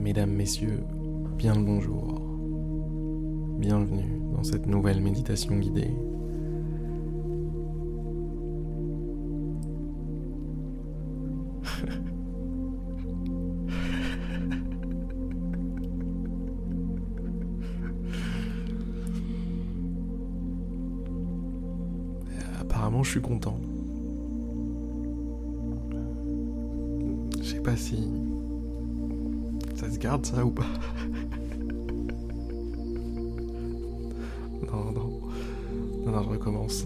Mesdames, Messieurs, bien le bonjour. Bienvenue dans cette nouvelle méditation guidée. Apparemment, je suis content. Je sais pas si se garde ça ou pas? non, non. Non, non, je recommence.